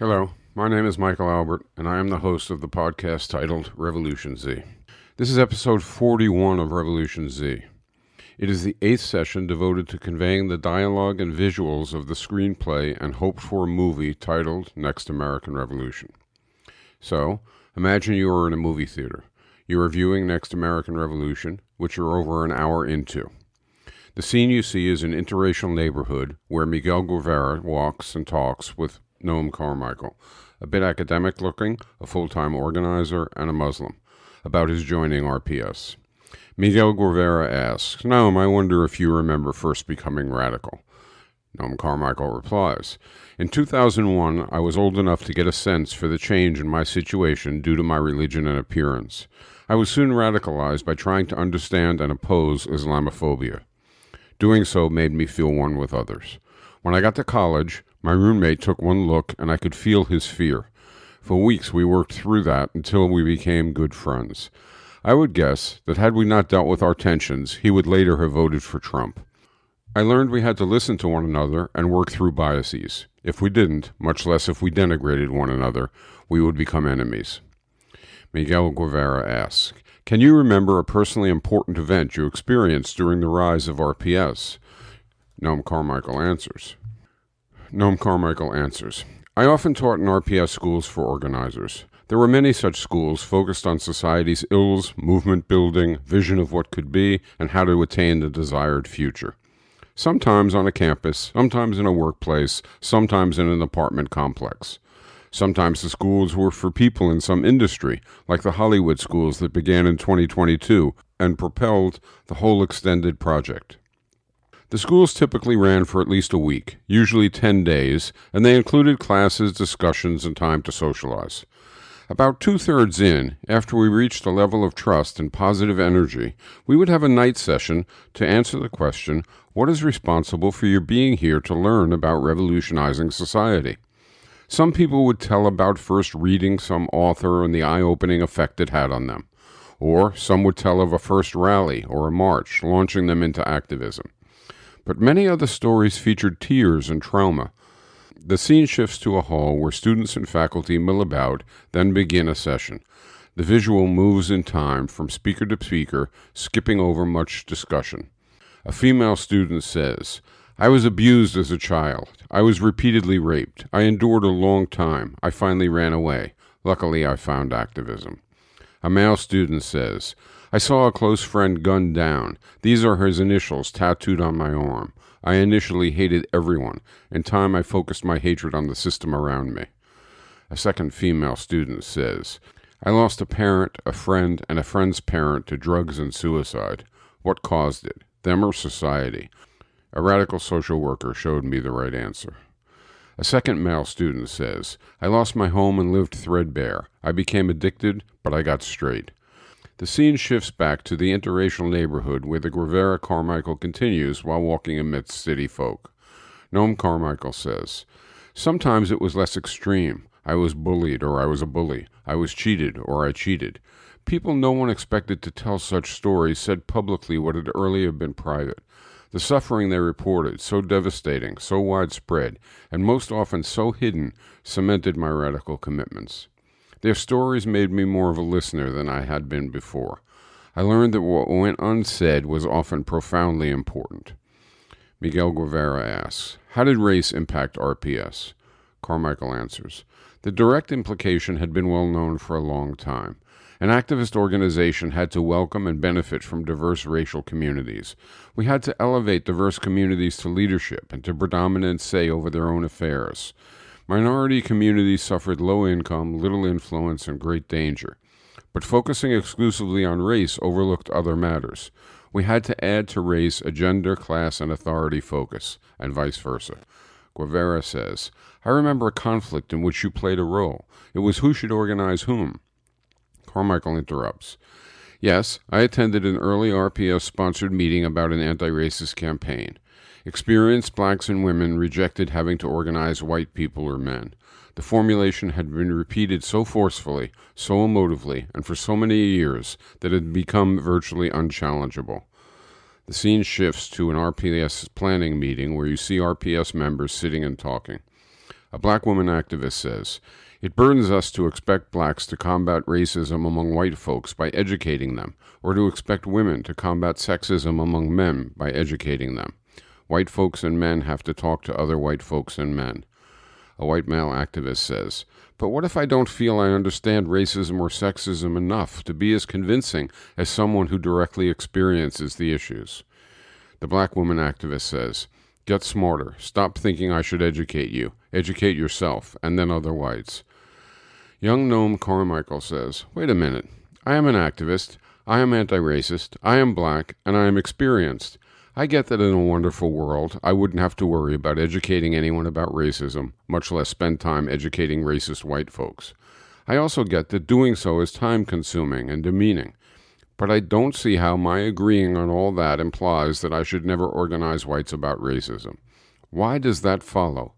Hello, my name is Michael Albert, and I am the host of the podcast titled Revolution Z. This is episode 41 of Revolution Z. It is the eighth session devoted to conveying the dialogue and visuals of the screenplay and hoped for movie titled Next American Revolution. So, imagine you are in a movie theater. You are viewing Next American Revolution, which you're over an hour into. The scene you see is an interracial neighborhood where Miguel Guevara walks and talks with Noam Carmichael, a bit academic looking, a full time organizer, and a Muslim, about his joining RPS. Miguel Guevara asks, Noam, I wonder if you remember first becoming radical. Noam Carmichael replies, In 2001, I was old enough to get a sense for the change in my situation due to my religion and appearance. I was soon radicalized by trying to understand and oppose Islamophobia. Doing so made me feel one with others. When I got to college, my roommate took one look and I could feel his fear. For weeks we worked through that until we became good friends. I would guess that had we not dealt with our tensions, he would later have voted for Trump. I learned we had to listen to one another and work through biases. If we didn't, much less if we denigrated one another, we would become enemies. Miguel Guevara asks, Can you remember a personally important event you experienced during the rise of RPS? Noam Carmichael answers, Noam Carmichael answers I often taught in RPS schools for organizers. There were many such schools focused on society's ills, movement building, vision of what could be, and how to attain the desired future. Sometimes on a campus, sometimes in a workplace, sometimes in an apartment complex. Sometimes the schools were for people in some industry, like the Hollywood schools that began in 2022 and propelled the whole extended project. The schools typically ran for at least a week, usually 10 days, and they included classes, discussions, and time to socialize. About two thirds in, after we reached a level of trust and positive energy, we would have a night session to answer the question what is responsible for your being here to learn about revolutionizing society? Some people would tell about first reading some author and the eye opening effect it had on them. Or some would tell of a first rally or a march, launching them into activism but many other stories featured tears and trauma. The scene shifts to a hall where students and faculty mill about, then begin a session. The visual moves in time from speaker to speaker, skipping over much discussion. A female student says, I was abused as a child. I was repeatedly raped. I endured a long time. I finally ran away. Luckily, I found activism. A male student says, I saw a close friend gunned down. These are his initials tattooed on my arm. I initially hated everyone. In time, I focused my hatred on the system around me. A second female student says, I lost a parent, a friend, and a friend's parent to drugs and suicide. What caused it? Them or society? A radical social worker showed me the right answer. A second male student says, I lost my home and lived threadbare. I became addicted, but I got straight. The scene shifts back to the interracial neighborhood where the Guevara Carmichael continues while walking amidst city folk. Noam Carmichael says, Sometimes it was less extreme. I was bullied or I was a bully. I was cheated or I cheated. People no one expected to tell such stories said publicly what had earlier been private. The suffering they reported, so devastating, so widespread, and most often so hidden, cemented my radical commitments. Their stories made me more of a listener than I had been before. I learned that what went unsaid was often profoundly important. Miguel Guevara asks, How did race impact RPS? Carmichael answers, The direct implication had been well known for a long time. An activist organization had to welcome and benefit from diverse racial communities. We had to elevate diverse communities to leadership and to predominant say over their own affairs. Minority communities suffered low income, little influence, and great danger. But focusing exclusively on race overlooked other matters. We had to add to race a gender, class, and authority focus, and vice versa. Guevara says, I remember a conflict in which you played a role. It was who should organize whom. Carmichael interrupts. Yes, I attended an early RPS sponsored meeting about an anti racist campaign. Experienced blacks and women rejected having to organize white people or men. The formulation had been repeated so forcefully, so emotively, and for so many years that it had become virtually unchallengeable. The scene shifts to an RPS planning meeting where you see RPS members sitting and talking. A black woman activist says, It burdens us to expect blacks to combat racism among white folks by educating them, or to expect women to combat sexism among men by educating them. White folks and men have to talk to other white folks and men. A white male activist says, But what if I don't feel I understand racism or sexism enough to be as convincing as someone who directly experiences the issues? The black woman activist says, Get smarter. Stop thinking I should educate you. Educate yourself, and then other whites. Young Noam Carmichael says, Wait a minute. I am an activist. I am anti racist. I am black, and I am experienced. I get that in a wonderful world, I wouldn't have to worry about educating anyone about racism, much less spend time educating racist white folks. I also get that doing so is time consuming and demeaning but I don't see how my agreeing on all that implies that I should never organize whites about racism. Why does that follow?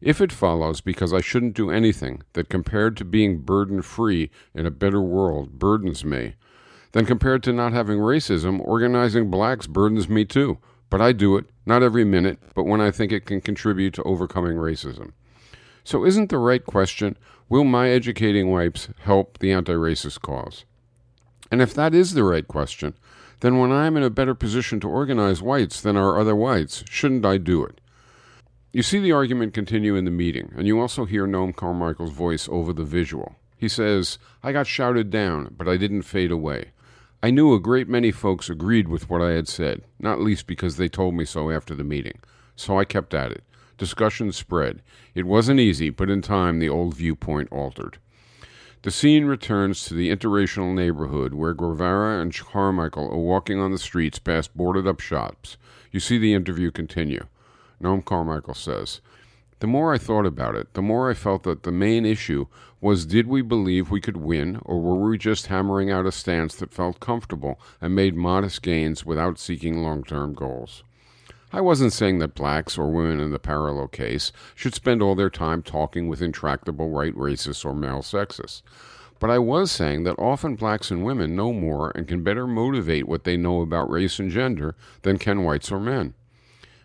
If it follows because I shouldn't do anything that compared to being burden free in a better world burdens me, then compared to not having racism, organizing blacks burdens me too. But I do it, not every minute, but when I think it can contribute to overcoming racism. So isn't the right question, will my educating whites help the anti racist cause? And if that is the right question, then when I'm in a better position to organize whites than are other whites, shouldn't I do it? You see the argument continue in the meeting, and you also hear Noam Carmichael's voice over the visual. He says, I got shouted down, but I didn't fade away. I knew a great many folks agreed with what I had said, not least because they told me so after the meeting. So I kept at it. Discussion spread. It wasn't easy, but in time the old viewpoint altered. The scene returns to the interracial neighborhood where Guevara and Carmichael are walking on the streets past boarded up shops. You see the interview continue. Noam Carmichael says, The more I thought about it, the more I felt that the main issue was did we believe we could win, or were we just hammering out a stance that felt comfortable and made modest gains without seeking long term goals? I wasn't saying that blacks or women in the parallel case should spend all their time talking with intractable white racists or male sexists. But I was saying that often blacks and women know more and can better motivate what they know about race and gender than can whites or men.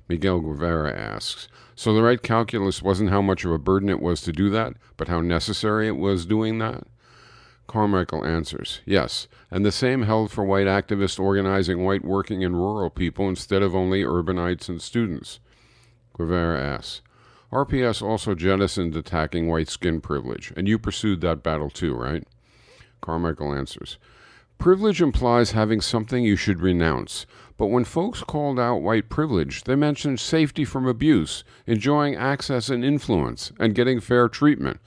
Miguel Guevara asks, So the right calculus wasn't how much of a burden it was to do that, but how necessary it was doing that? Carmichael answers, Yes, and the same held for white activists organizing white working and rural people instead of only urbanites and students. Guevara asks, RPS also jettisoned attacking white skin privilege, and you pursued that battle too, right? Carmichael answers, Privilege implies having something you should renounce, but when folks called out white privilege, they mentioned safety from abuse, enjoying access and influence, and getting fair treatment.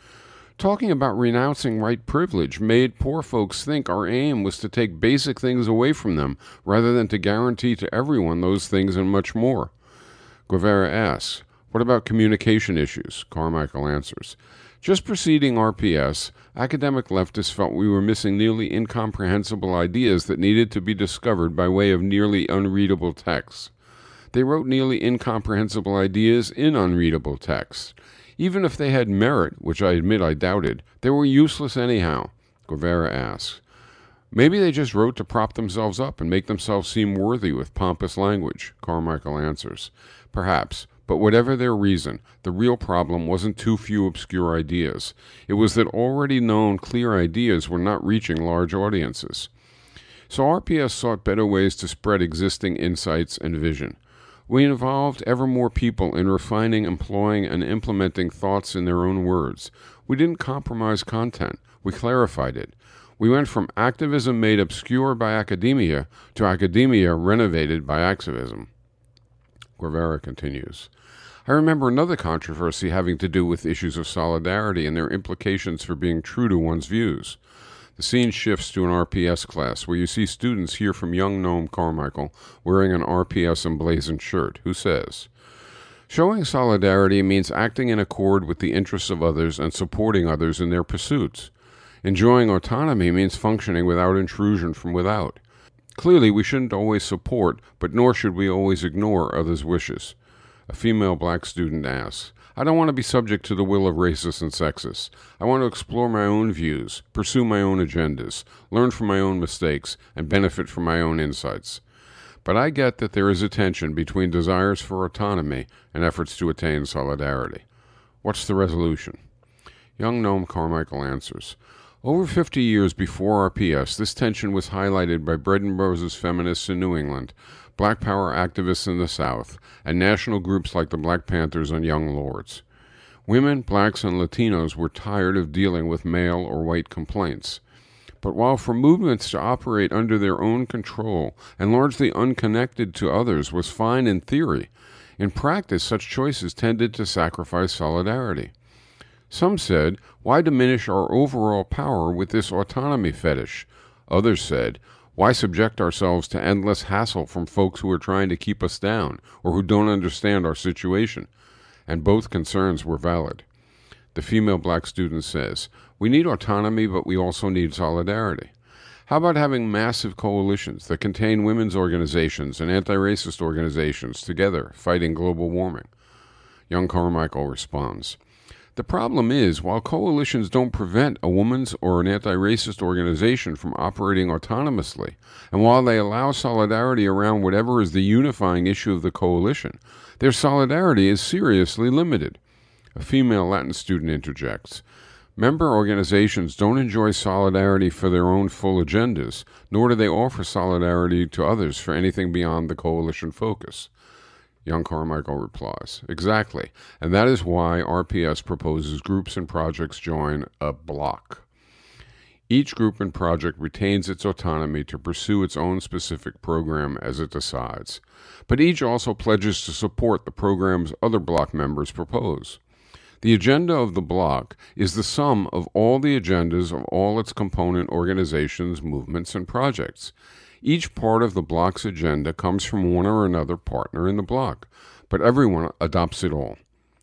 Talking about renouncing white privilege made poor folks think our aim was to take basic things away from them rather than to guarantee to everyone those things and much more. Guevara asks, What about communication issues? Carmichael answers, Just preceding RPS, academic leftists felt we were missing nearly incomprehensible ideas that needed to be discovered by way of nearly unreadable texts. They wrote nearly incomprehensible ideas in unreadable texts. Even if they had merit, which I admit I doubted, they were useless anyhow, Guevara asks. Maybe they just wrote to prop themselves up and make themselves seem worthy with pompous language, Carmichael answers. Perhaps, but whatever their reason, the real problem wasn't too few obscure ideas. It was that already known clear ideas were not reaching large audiences. So RPS sought better ways to spread existing insights and vision. We involved ever more people in refining, employing, and implementing thoughts in their own words. We didn't compromise content, we clarified it. We went from activism made obscure by academia to academia renovated by activism. Guevara continues. I remember another controversy having to do with issues of solidarity and their implications for being true to one's views. The scene shifts to an RPS class where you see students hear from young Noam Carmichael wearing an RPS emblazoned shirt, who says, Showing solidarity means acting in accord with the interests of others and supporting others in their pursuits. Enjoying autonomy means functioning without intrusion from without. Clearly, we shouldn't always support, but nor should we always ignore others' wishes. A female black student asks, I don't want to be subject to the will of racists and sexists. I want to explore my own views, pursue my own agendas, learn from my own mistakes, and benefit from my own insights. But I get that there is a tension between desires for autonomy and efforts to attain solidarity. What's the resolution? Young Noam Carmichael answers. Over 50 years before RPS, this tension was highlighted by bread and roses feminists in New England, black power activists in the South, and national groups like the Black Panthers and Young Lords. Women, blacks, and Latinos were tired of dealing with male or white complaints. But while for movements to operate under their own control and largely unconnected to others was fine in theory, in practice such choices tended to sacrifice solidarity. Some said, Why diminish our overall power with this autonomy fetish? Others said, Why subject ourselves to endless hassle from folks who are trying to keep us down or who don't understand our situation? And both concerns were valid. The female black student says, We need autonomy, but we also need solidarity. How about having massive coalitions that contain women's organizations and anti racist organizations together fighting global warming? Young Carmichael responds, the problem is, while coalitions don't prevent a woman's or an anti racist organization from operating autonomously, and while they allow solidarity around whatever is the unifying issue of the coalition, their solidarity is seriously limited. A female Latin student interjects. Member organizations don't enjoy solidarity for their own full agendas, nor do they offer solidarity to others for anything beyond the coalition focus. Young Carmichael replies, Exactly. And that is why RPS proposes groups and projects join a block. Each group and project retains its autonomy to pursue its own specific program as it decides, but each also pledges to support the program's other block members propose. The agenda of the block is the sum of all the agendas of all its component organizations, movements, and projects. Each part of the block's agenda comes from one or another partner in the block, but everyone adopts it all.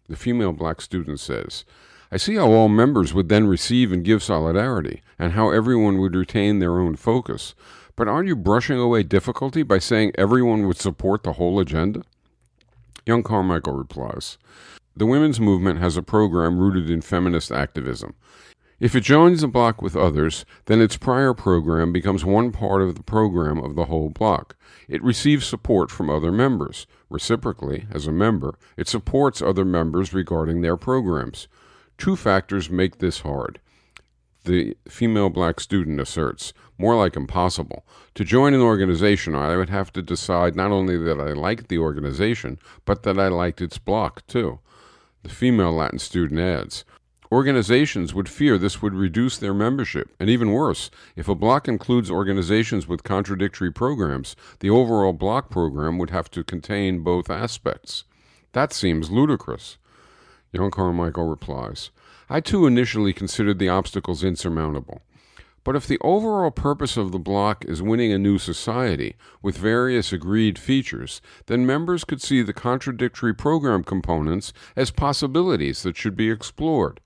The female black student says, I see how all members would then receive and give solidarity, and how everyone would retain their own focus. But aren't you brushing away difficulty by saying everyone would support the whole agenda? Young Carmichael replies, The women's movement has a program rooted in feminist activism. If it joins a block with others, then its prior program becomes one part of the program of the whole block. It receives support from other members. Reciprocally, as a member, it supports other members regarding their programs. Two factors make this hard. The female black student asserts, more like impossible. To join an organization, I would have to decide not only that I liked the organization, but that I liked its block, too. The female Latin student adds, Organizations would fear this would reduce their membership, and even worse, if a block includes organizations with contradictory programs, the overall block program would have to contain both aspects. That seems ludicrous. Young Carmichael replies, I too initially considered the obstacles insurmountable. But if the overall purpose of the block is winning a new society with various agreed features, then members could see the contradictory program components as possibilities that should be explored.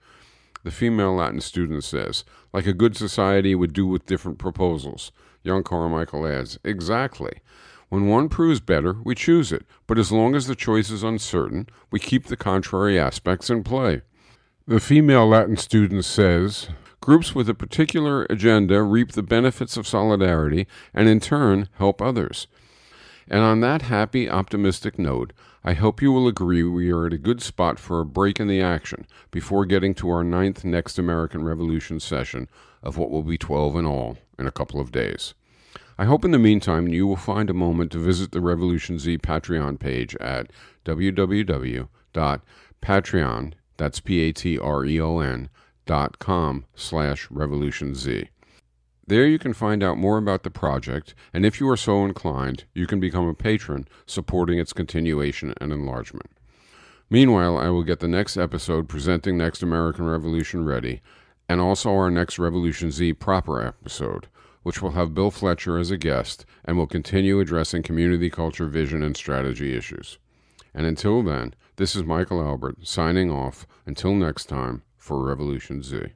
The female Latin student says, like a good society would do with different proposals. Young Carmichael adds, Exactly. When one proves better, we choose it, but as long as the choice is uncertain, we keep the contrary aspects in play. The female Latin student says, Groups with a particular agenda reap the benefits of solidarity and in turn help others. And on that happy, optimistic note, I hope you will agree we are at a good spot for a break in the action before getting to our ninth Next American Revolution session of what will be 12 in all in a couple of days. I hope in the meantime you will find a moment to visit the Revolution Z Patreon page at www.patreon, that's P-A-T-R-E-O-N, dot com slash revolution Z. There you can find out more about the project, and if you are so inclined, you can become a patron, supporting its continuation and enlargement. Meanwhile, I will get the next episode presenting Next American Revolution ready, and also our next Revolution Z proper episode, which will have Bill Fletcher as a guest and will continue addressing community culture vision and strategy issues. And until then, this is Michael Albert signing off until next time for Revolution Z.